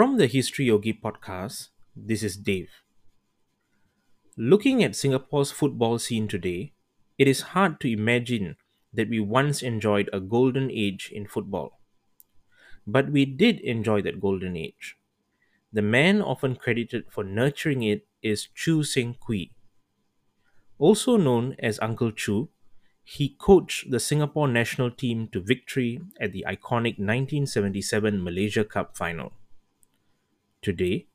From the History Yogi podcast, this is Dave. Looking at Singapore's football scene today, it is hard to imagine that we once enjoyed a golden age in football. But we did enjoy that golden age. The man often credited for nurturing it is Choo Seng Quee. Also known as Uncle Choo, he coached the Singapore national team to victory at the iconic 1977 Malaysia Cup final. Today,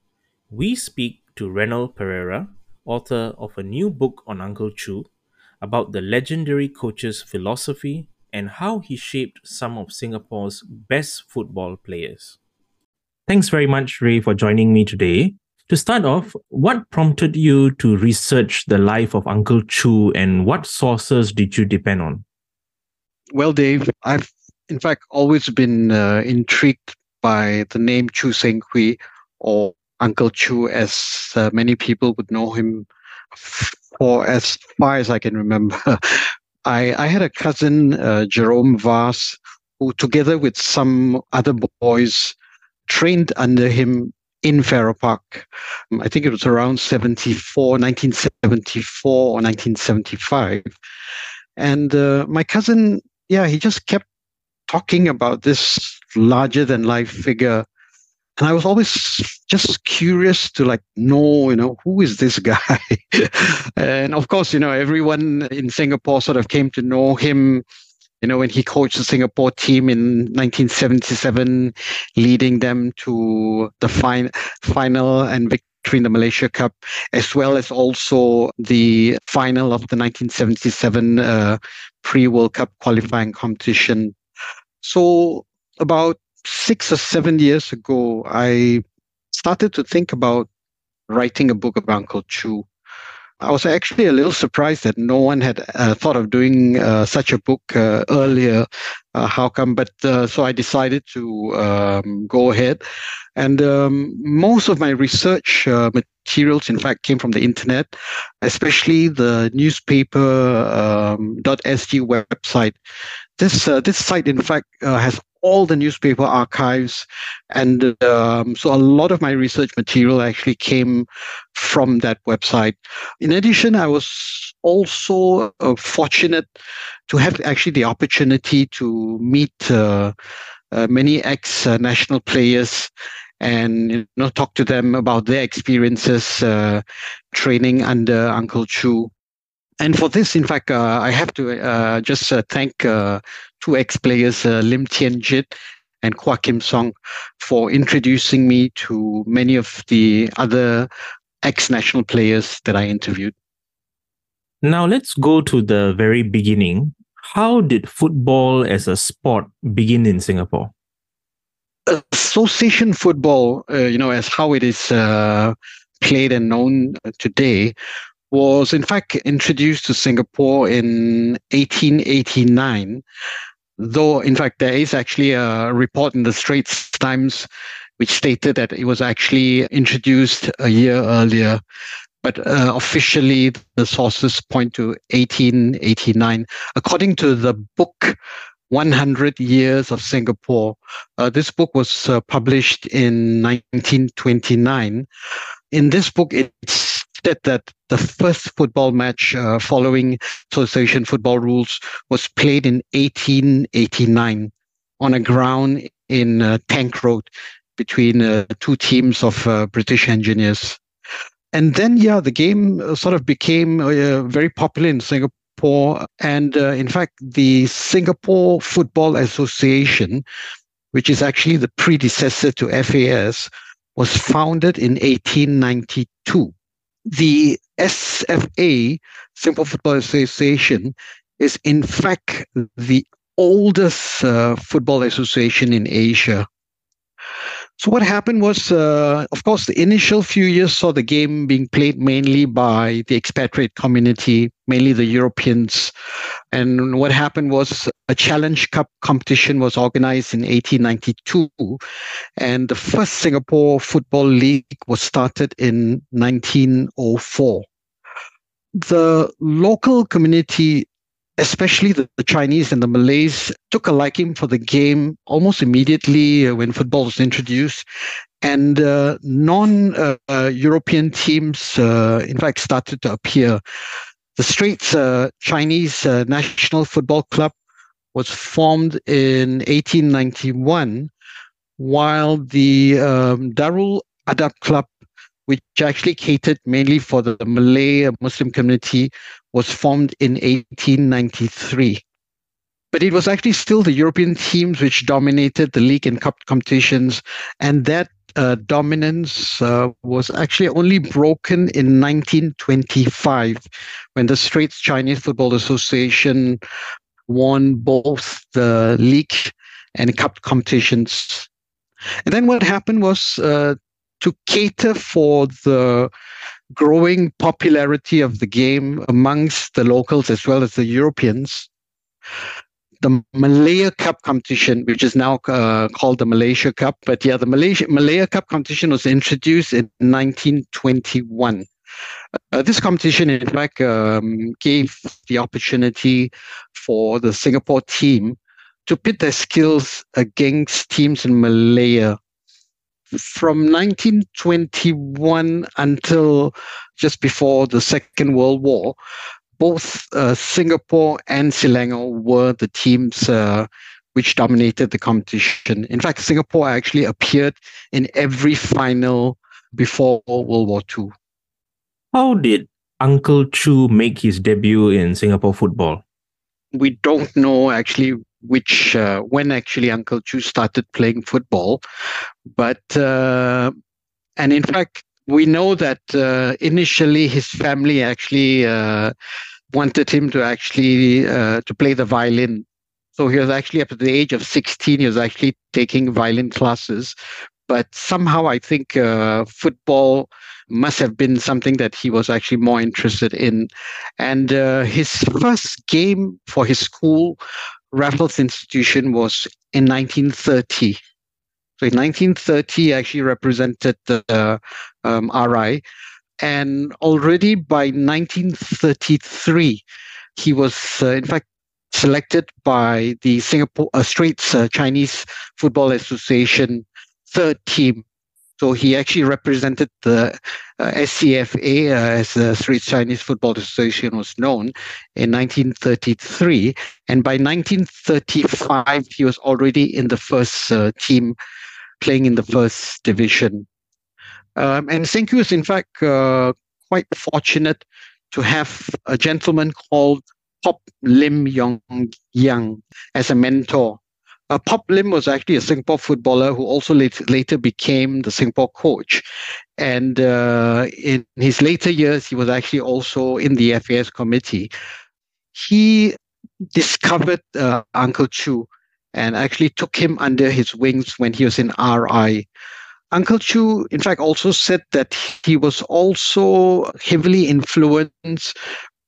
we speak to Reynold Pereira, author of a new book on Uncle Choo, about the legendary coach's philosophy and how he shaped some of Singapore's best football players. Thanks very much, Ray, for joining me today. To start off, what prompted you to research the life of Uncle Choo and what sources did you depend on? Well, Dave, I've in fact always been uh, intrigued by the name Choo Seng Quee or Uncle Choo, as uh, many people would know him for as far as I can remember. I, I had a cousin, uh, Jerome Vaz, who, together with some other boys, trained under him in Farrer Park. Um, I think it was around 74, 1974 or 1975. And uh, my cousin, yeah, he just kept talking about this larger than life figure and I was always just curious to like know, you know, who is this guy? and of course, you know, everyone in Singapore sort of came to know him, you know, when he coached the Singapore team in 1977, leading them to the fin- final and victory in the Malaysia Cup, as well as also the final of the 1977 uh, pre-World Cup qualifying competition. So about six or seven years ago, I started to think about writing a book about Uncle Choo. I was actually a little surprised that no one had uh, thought of doing uh, such a book uh, earlier. Uh, how come? But uh, so I decided to um, go ahead. And um, most of my research uh, materials, in fact, came from the internet, especially the newspaper um, .sg website. This this site, in fact, has all the newspaper archives. And um, so a lot of my research material actually came from that website. In addition, I was also uh, fortunate to have actually the opportunity to meet uh, uh, many ex national players and you know talk to them about their experiences uh, training under Uncle Choo. And for this, in fact, uh, I have to uh, just uh, thank uh, two ex-players, uh, Lim Tian Jit and Quah Kim Song, for introducing me to many of the other ex-national players that I interviewed. Now let's go to the very beginning. How did football as a sport begin in Singapore? Association football, uh, you know, as how it is played and known today, was in fact introduced to Singapore in 1889. Though, in fact, there is actually a report in the Straits Times which stated that it was actually introduced a year earlier. But uh, officially, the sources point to 1889. According to the book 100 Years of Singapore, uh, this book was uh, published in 1929. In this book, it's that the first football match uh, following association football rules was played in 1889 on a ground in uh, Tank Road between uh, two teams of uh, British engineers. And then, yeah, the game uh, sort of became uh, very popular in Singapore. And in fact, the Singapore Football Association, which is actually the predecessor to FAS, was founded in 1892 the SFA, Singapore Football Association, is in fact the oldest uh, football association in Asia. So what happened was, uh, of course, the initial few years saw the game being played mainly by the expatriate community, mainly the Europeans. And what happened was a Challenge Cup competition was organized in 1892, and the first Singapore Football League was started in 1904. The local community especially the, the, Chinese and the Malays took a liking for the game almost immediately uh, when football was introduced. and uh, non uh, uh European teams, uh, in fact, started to appear. The Straits uh, Chinese National Football Club was formed in 1891, while the um, Darul Adab Club, which actually catered mainly for the Malay Muslim community, was formed in 1893. But it was actually still the European teams which dominated the league and cup competitions, and that uh, dominance uh, was actually only broken in 1925 when the Straits Chinese Football Association won both the league and cup competitions. And then what happened was uh, to cater for the growing popularity of the game amongst the locals as well as the Europeans. The Malaya Cup competition, which is now uh, called the Malaysia Cup, but yeah, the Malaysia Malaya Cup competition was introduced in 1921. Uh, this competition, in fact, um, gave the opportunity for the Singapore team to pit their skills against teams in Malaya from 1921 until just before the Second World War, both uh, Singapore and Selangor were the teams uh, which dominated the competition. In fact, Singapore actually appeared in every final before World War II. How did Uncle Choo make his debut in Singapore football? We don't know actually which uh, when actually Uncle Choo started playing football, but uh, and in fact we know that uh, initially his family actually uh, wanted him to actually uh, to play the violin. So he was actually up to the age of 16. He was actually taking violin classes, but somehow I think uh, football must have been something that he was actually more interested in. And his first game for his school Raffles Institution was in 1930. So in 1930, he actually represented the um, RI. And already by 1933, he was, uh, in fact, selected by the Singapore uh, Straits uh, Chinese Football Association third team so he actually represented the uh, SCFA, uh, as the Straits Chinese Football Association was known, in 1933. And by 1935, he was already in the first uh, team, playing in the first division. Um, and Seng is, in fact, uh, quite fortunate to have a gentleman called Pop Lim Yong Yang as a mentor. Uh, Pop Lim was actually a Singapore footballer who also later, later became the Singapore coach. And uh, in his later years, he was actually also in the FAS committee. He discovered uh, Uncle Choo and actually took him under his wings when he was in RI. Uncle Choo, in fact, also said that he was also heavily influenced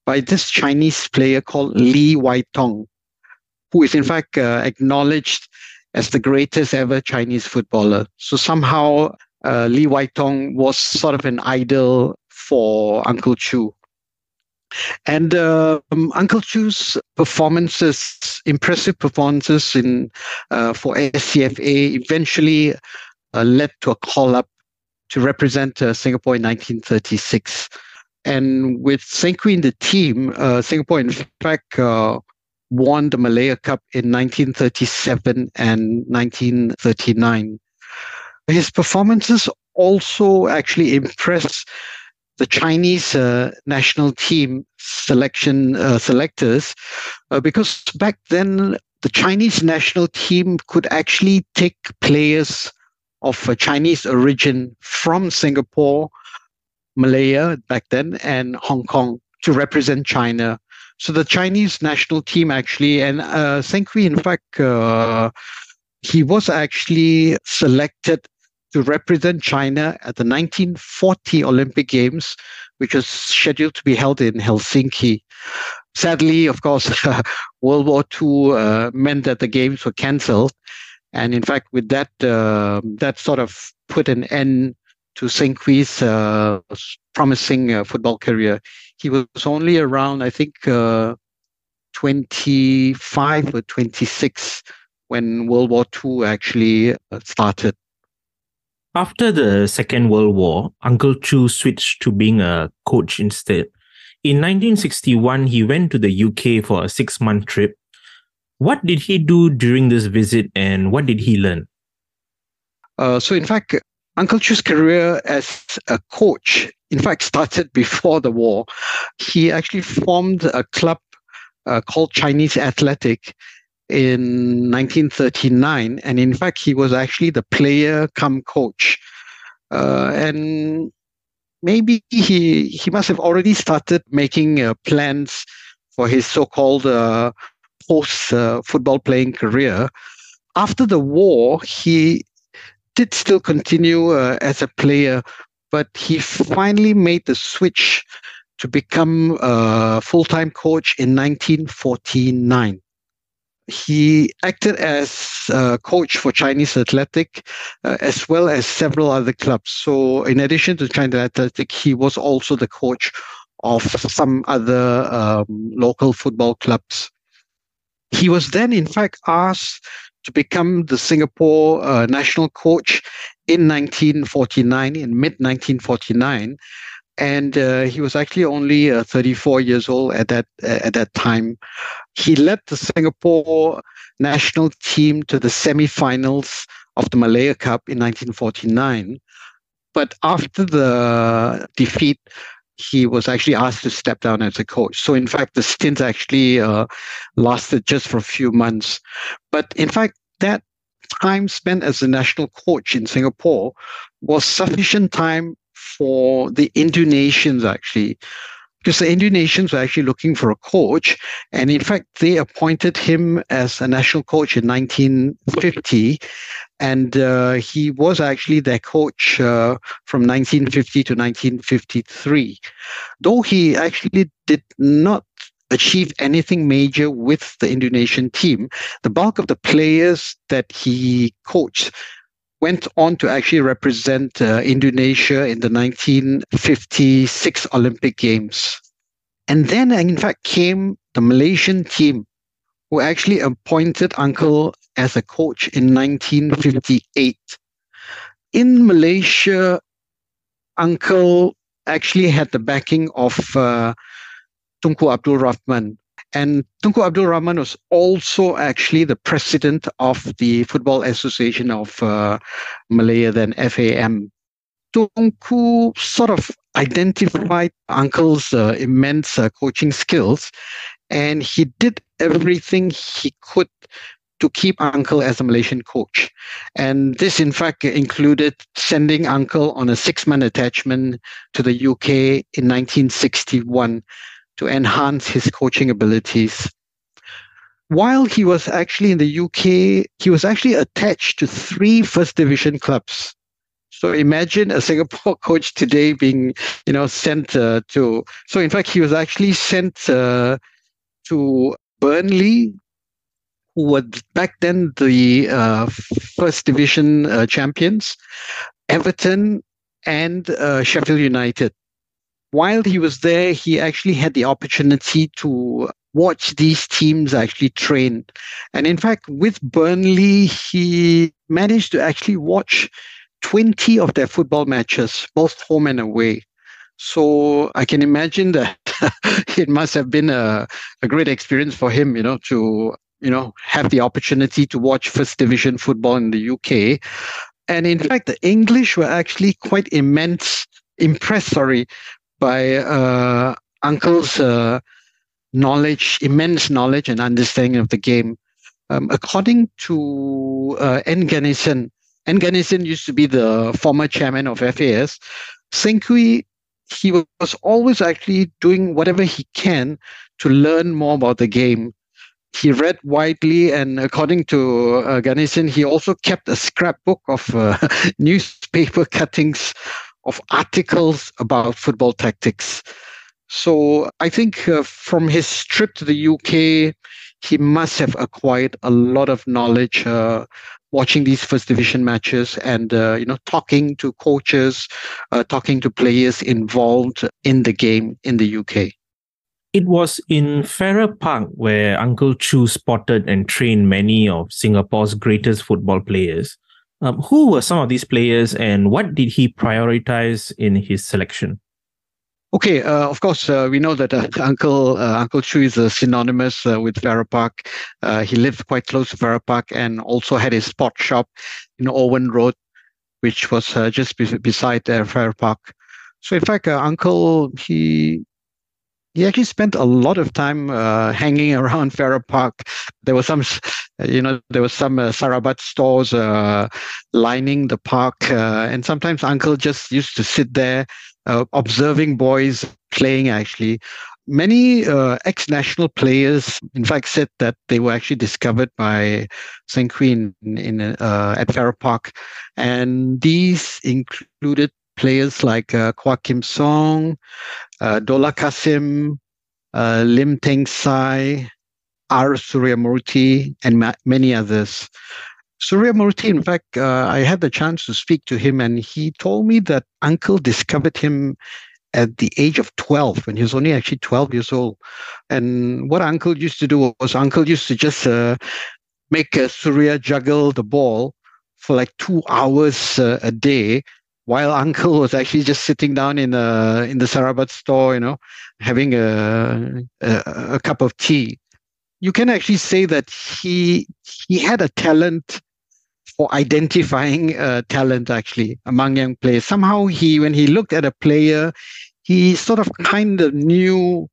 by this Chinese player called Lee Wai Tong who is in fact uh, acknowledged as the greatest ever Chinese footballer. So somehow uh, Lee Wai Tong was sort of an idol for Uncle Choo. And uh, um, Uncle Choo's performances, impressive performances in uh, for SCFA, eventually uh, led to a call up to represent uh, Singapore in 1936. And with Seng in the team, uh, Singapore, in fact, uh, won the Malaya Cup in 1937 and 1939. His performances also actually impressed the Chinese uh, national team selection uh, selectors uh, because back then the Chinese national team could actually take players of Chinese origin from Singapore, Malaya back then, and Hong Kong to represent China so the Chinese national team actually, and uh, in fact, uh, he was actually selected to represent China at the 1940 Olympic Games, which was scheduled to be held in Helsinki. Sadly, of course, World War II uh, meant that the games were cancelled, and in fact, with that, uh, that sort of put an end to Seng Quee's uh, promising uh, football career he was only around, I think, uh, 25 or 26 when World War II actually uh, started. After the Second World War, Uncle Choo switched to being a coach instead. In 1961, he went to the UK for a six month trip. What did he do during this visit and what did he learn? Uh, so, in fact, Uncle Choo's career as a coach, in fact, started before the war. He actually formed a club uh, called Chinese Athletic in 1939. And in fact, he was actually the player come coach. Uh, and maybe he he must have already started making uh, plans for his so-called uh, post uh, football playing career. After the war, he did still continue uh, as a player, but he finally made the switch to become a full-time coach in 1949 he acted as uh, coach for Chinese Athletic uh, as well as several other clubs. So, in addition to Chinese Athletic, he was also the coach of some other um, local football clubs. He was then, in fact, asked to become the Singapore uh, national coach in 1949, in mid 1949 and uh, he was actually only uh, 34 years old at that at that time. He led the Singapore national team to the semi-finals of the Malaya Cup in 1949. But after the defeat, he was actually asked to step down as a coach. So, in fact, the stint actually uh, lasted just for a few months. But in fact, that time spent as a national coach in Singapore was sufficient time for the Indonesians actually, because the Indonesians were actually looking for a coach. And in fact, they appointed him as a national coach in 1950. And uh, he was actually their coach uh, from 1950 to 1953. Though he actually did not achieve anything major with the Indonesian team, the bulk of the players that he coached went on to actually represent uh, Indonesia in the 1956 Olympic Games. And then, in fact, came the Malaysian team, who actually appointed Uncle as a coach in 1958. In Malaysia, Uncle actually had the backing of uh, Tunku Abdul Rahman, and Tunku Abdul Rahman was also actually the president of the Football Association of uh, Malaya, then FAM. Tunku sort of identified Uncle's uh, immense uh, coaching skills, and he did everything he could to keep Uncle as a Malaysian coach. And this, in fact, included sending Uncle on a six month attachment to the UK in 1961 to enhance his coaching abilities. While he was actually in the UK, he was actually attached to three first division clubs. So imagine a Singapore coach today being, you know, sent uh, to. So in fact, he was actually sent uh, to Burnley, who were back then the uh, first division uh, champions, Everton, and uh, Sheffield United while he was there, he actually had the opportunity to watch these teams actually train. And in fact, with Burnley, he managed to actually watch 20 of their football matches, both home and away. So I can imagine that it must have been a, a great experience for him, you know, to you know have the opportunity to watch first division football in the UK. And in fact, the English were actually quite immense, impressed, sorry, by uh, Uncle's uh, knowledge, immense knowledge and understanding of the game. Um, according to uh, N. Ganesan, N. Ganesan used to be the former chairman of FAS. Seng Quee, he was always actually doing whatever he can to learn more about the game. He read widely, and according to uh, Ganesan, he also kept a scrapbook of uh, newspaper cuttings of articles about football tactics. So I think uh, from his trip to the UK, he must have acquired a lot of knowledge uh, watching these first division matches and uh, you know talking to coaches, uh, talking to players involved in the game in the UK. It was in Farrer Park where Uncle Choo spotted and trained many of Singapore's greatest football players. Um, who were some of these players and what did he prioritize in his selection? Okay, uh, of course, uh, we know that uh, Uncle uh, Uncle Choo is synonymous uh, with Farrer Park. Uh, he lived quite close to Farrer Park and also had his sport shop in Owen Road, which was just be- beside uh, Farrer Park. So, in fact, Uncle he he actually spent a lot of time uh, hanging around Farrer Park. There were some, you know, there was some uh, Sarabat stores uh, lining the park, uh, and sometimes Uncle just used to sit there uh, observing boys playing. Actually, many uh, ex-national players, in fact, said that they were actually discovered by Seng Quee in, in at Farrer Park, and these included players like uh, Quah Kim Song, uh, Dollah Kassim, uh, Lim Teng Sai, R. Suryamurthy, and ma- many others. Suryamurthy, in fact, uh, I had the chance to speak to him, and he told me that uncle discovered him at the age of 12 when he was only actually 12 years old. And what uncle used to do was uncle used to just uh, make uh, Surya juggle the ball for like two hours uh, a day while uncle was actually just sitting down in the in the Sarabat store, you know, having a, a, a cup of tea. You can actually say that he he had a talent for identifying uh, talent actually among young players. Somehow he, when he looked at a player, he sort of kind of knew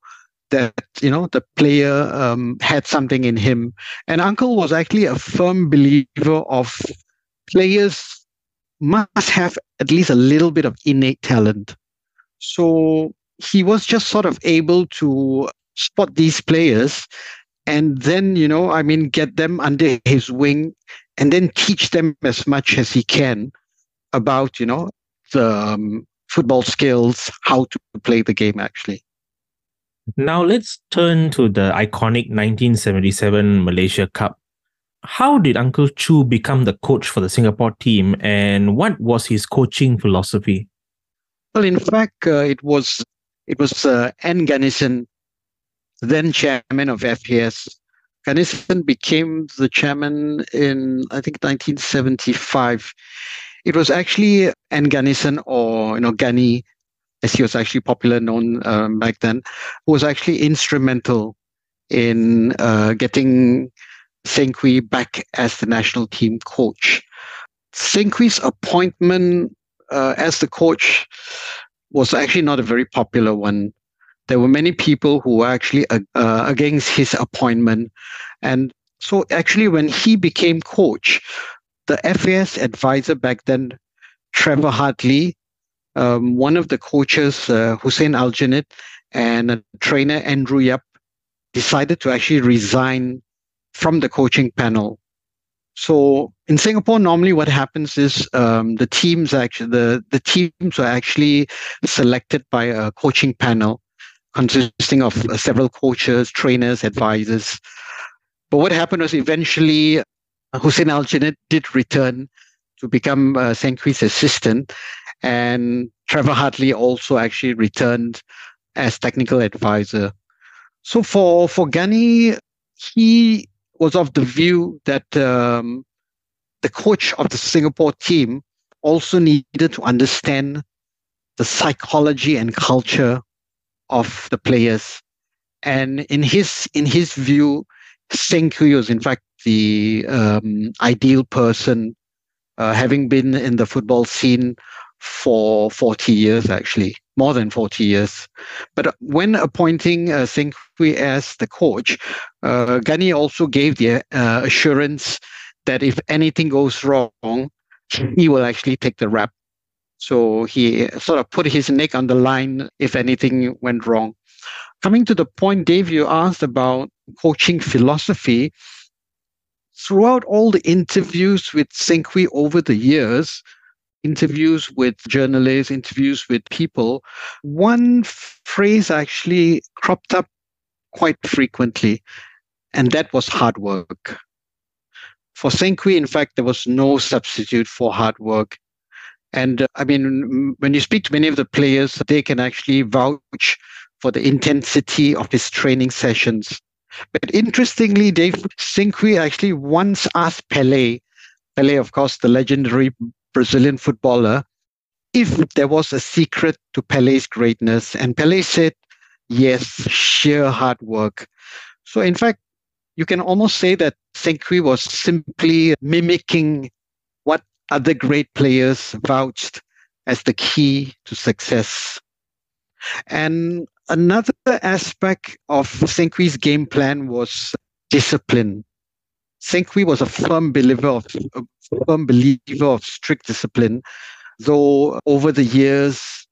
that you know the player um, had something in him. And Uncle was actually a firm believer of players must have at least a little bit of innate talent. So he was just sort of able to spot these players and then, you know, I mean, get them under his wing and then teach them as much as he can about, you know, the um, football skills, how to play the game actually. Now let's turn to the iconic 1977 Malaysia Cup how did Uncle Choo become the coach for the Singapore team and what was his coaching philosophy? Well, in fact, uh, it was it was uh, N. Ganesan, then chairman of FAS. Ganesan became the chairman in I think 1975. It was actually N. Ganesan or you know Gani, as he was actually popular known um, back then, was actually instrumental in uh, getting Seng back as the national team coach. Seng appointment uh, as the coach was actually not a very popular one. There were many people who were actually uh, against his appointment. And so, actually, when he became coach, the FAS advisor back then, Trevor Hartley, um, one of the coaches, uh, Hussein Aljunied, and trainer, Andrew Yap, decided to actually resign from the coaching panel. So in Singapore, normally what happens is um, the teams actually the the teams are actually selected by a coaching panel consisting of uh, several coaches, trainers, advisors. But what happened was eventually uh, Hussein Aljunied did return to become uh, Seng assistant, and Trevor Hartley also actually returned as technical advisor. So for for Gani, he was of the view that um, the coach of the Singapore team also needed to understand the psychology and culture of the players. And in his in his view, Seng Quee was in fact the um, ideal person, uh, having been in the football scene for 40 years, actually, more than 40 years. But when appointing uh, as the coach, uh, Gani also gave the uh, assurance that if anything goes wrong, he will actually take the rap. So he sort of put his neck on the line if anything went wrong. Coming to the point, Dave, you asked about coaching philosophy. Throughout all the interviews with Seng Quee over the years, interviews with journalists, interviews with people, one phrase actually cropped up quite frequently, and that was hard work. For Seng in fact, there was no substitute for hard work. And uh, I mean, when you speak to many of the players, they can actually vouch for the intensity of his training sessions. But interestingly, Dave Seng Quee actually once asked Pele Pele, of course, the legendary Brazilian footballer, if there was a secret to Pele's greatness. And Pele said, yes, sheer hard work. So, in fact, you can almost say that Seng Quee was simply mimicking what other great players vouched as the key to success. And another aspect of Seng Quee's game plan was discipline. Seng Quee was a firm believer of a firm believer of strict discipline, though over the years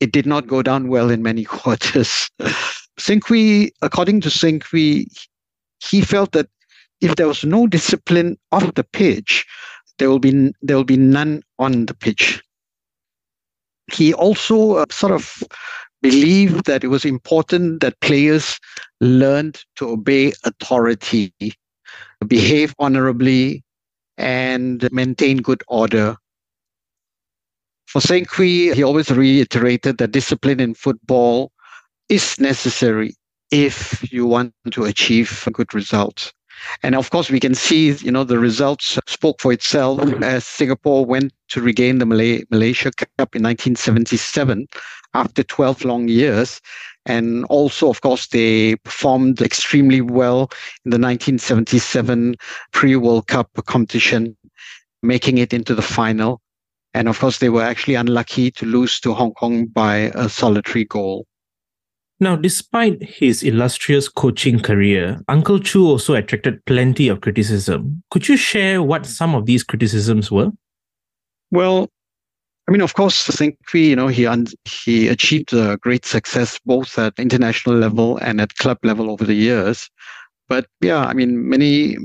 it did not go down well in many quarters. Seng Quee, according to Seng Quee, he felt that if there was no discipline off the pitch, there will be there will be none on the pitch. He also uh, sort of believed that it was important that players learned to obey authority, behave honorably, and maintain good order. For Seng Quee, he always reiterated that discipline in football is necessary if you want to achieve good results. And of course, we can see, you know, the results spoke for itself as Singapore went to regain the Malay- Malaysia Cup in 1977 after 12 long years. And also, of course, they performed extremely well in the 1977 pre World Cup competition, making it into the final. And of course, they were actually unlucky to lose to Hong Kong by a solitary goal. Now, despite his illustrious coaching career, Uncle Choo also attracted plenty of criticism. Could you share what some of these criticisms were? Well, I mean, of course, I think you know, he un- he achieved a great success both at international level and at club level over the years. But yeah, I mean, many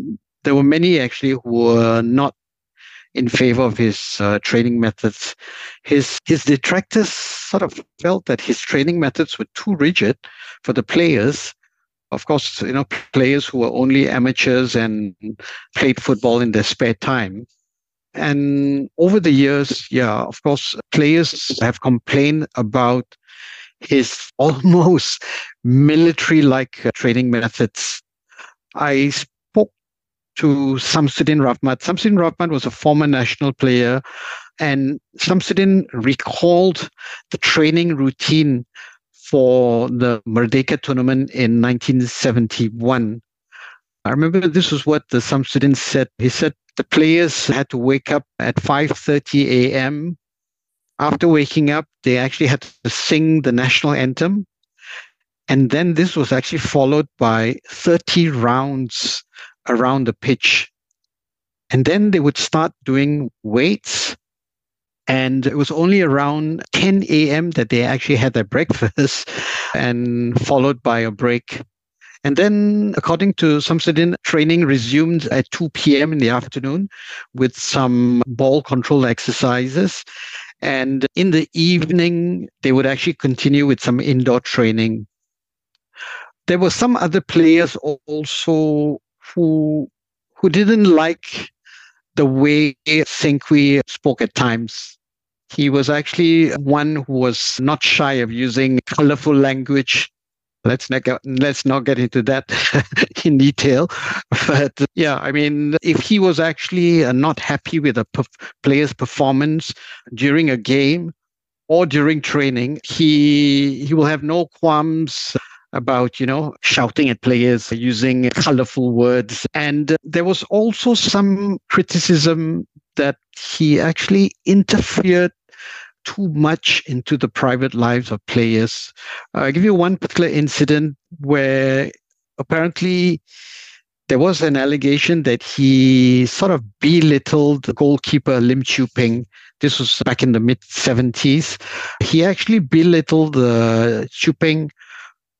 there were many actually who were not in favor of his uh, training methods. His his detractors sort of felt that his training methods were too rigid for the players. Of course, you know, players who were only amateurs and played football in their spare time. And over the years, yeah, of course, players have complained about his almost military like uh, training methods. I spoke to Samsudin Rahmat. Samsudin Rahmat was a former national player, and Samsudin recalled the training routine for the Merdeka tournament in 1971. I remember this was what the Samsudin said. He said the players had to wake up at 5:30 a.m. After waking up, they actually had to sing the national anthem. And then this was actually followed by 30 rounds around the pitch. And then they would start doing weights. And it was only around 10 a.m. that they actually had their breakfast and followed by a break. And then, according to Samsudin, training resumed at 2 p.m. in the afternoon with some ball control exercises. And in the evening, they would actually continue with some indoor training. There were some other players also who who didn't like the way Seng Quee spoke at times. He was actually one who was not shy of using colorful language. Let's not get, let's not get into that in detail. But yeah, I mean, if he was actually uh, not happy with a player's performance during a game or during training, he he will have no qualms about, you know, shouting at players, using colorful words. And there was also some criticism that he actually interfered too much into the private lives of players. Uh, I'll give you one particular incident where apparently there was an allegation that he sort of belittled the goalkeeper Lim Chiu Ping. This was back in the mid 70s. He actually belittled uh, Chiu Ping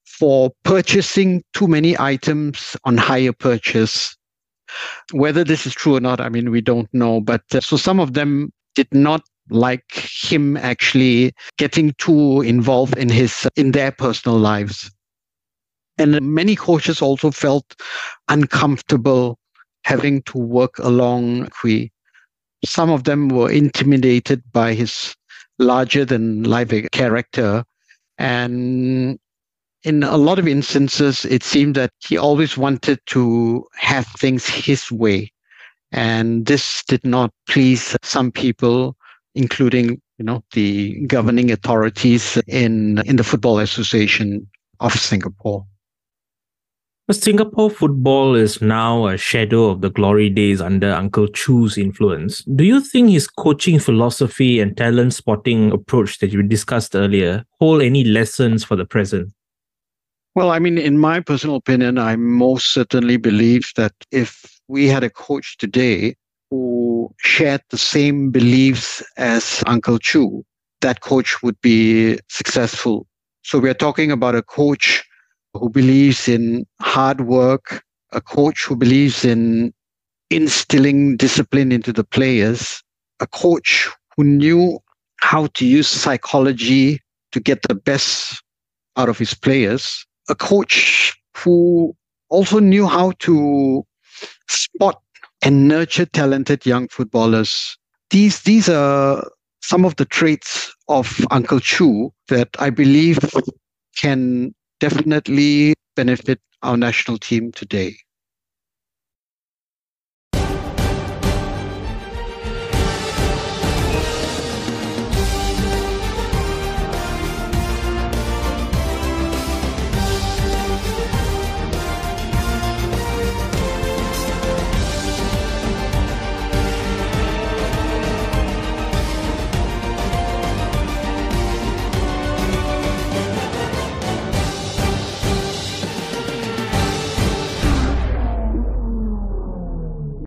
for purchasing too many items on hire purchase. Whether this is true or not, I mean, we don't know. But uh, so some of them did not like him actually getting too involved in his in their personal lives. And many coaches also felt uncomfortable having to work along Quee. Some of them were intimidated by his larger than life character and in a lot of instances, it seemed that he always wanted to have things his way. And this did not please some people, including you know the governing authorities in in the Football Association of Singapore. But Singapore football is now a shadow of the glory days under Uncle Choo's influence. Do you think his coaching philosophy and talent spotting approach that you discussed earlier hold any lessons for the present? Well, I mean, in my personal opinion, I most certainly believe that if we had a coach today who shared the same beliefs as Uncle Choo, that coach would be successful. So we're talking about a coach who believes in hard work, a coach who believes in instilling discipline into the players, a coach who knew how to use psychology to get the best out of his players, a coach who also knew how to spot and nurture talented young footballers. These these are some of the traits of Uncle Choo that I believe can definitely benefit our national team today.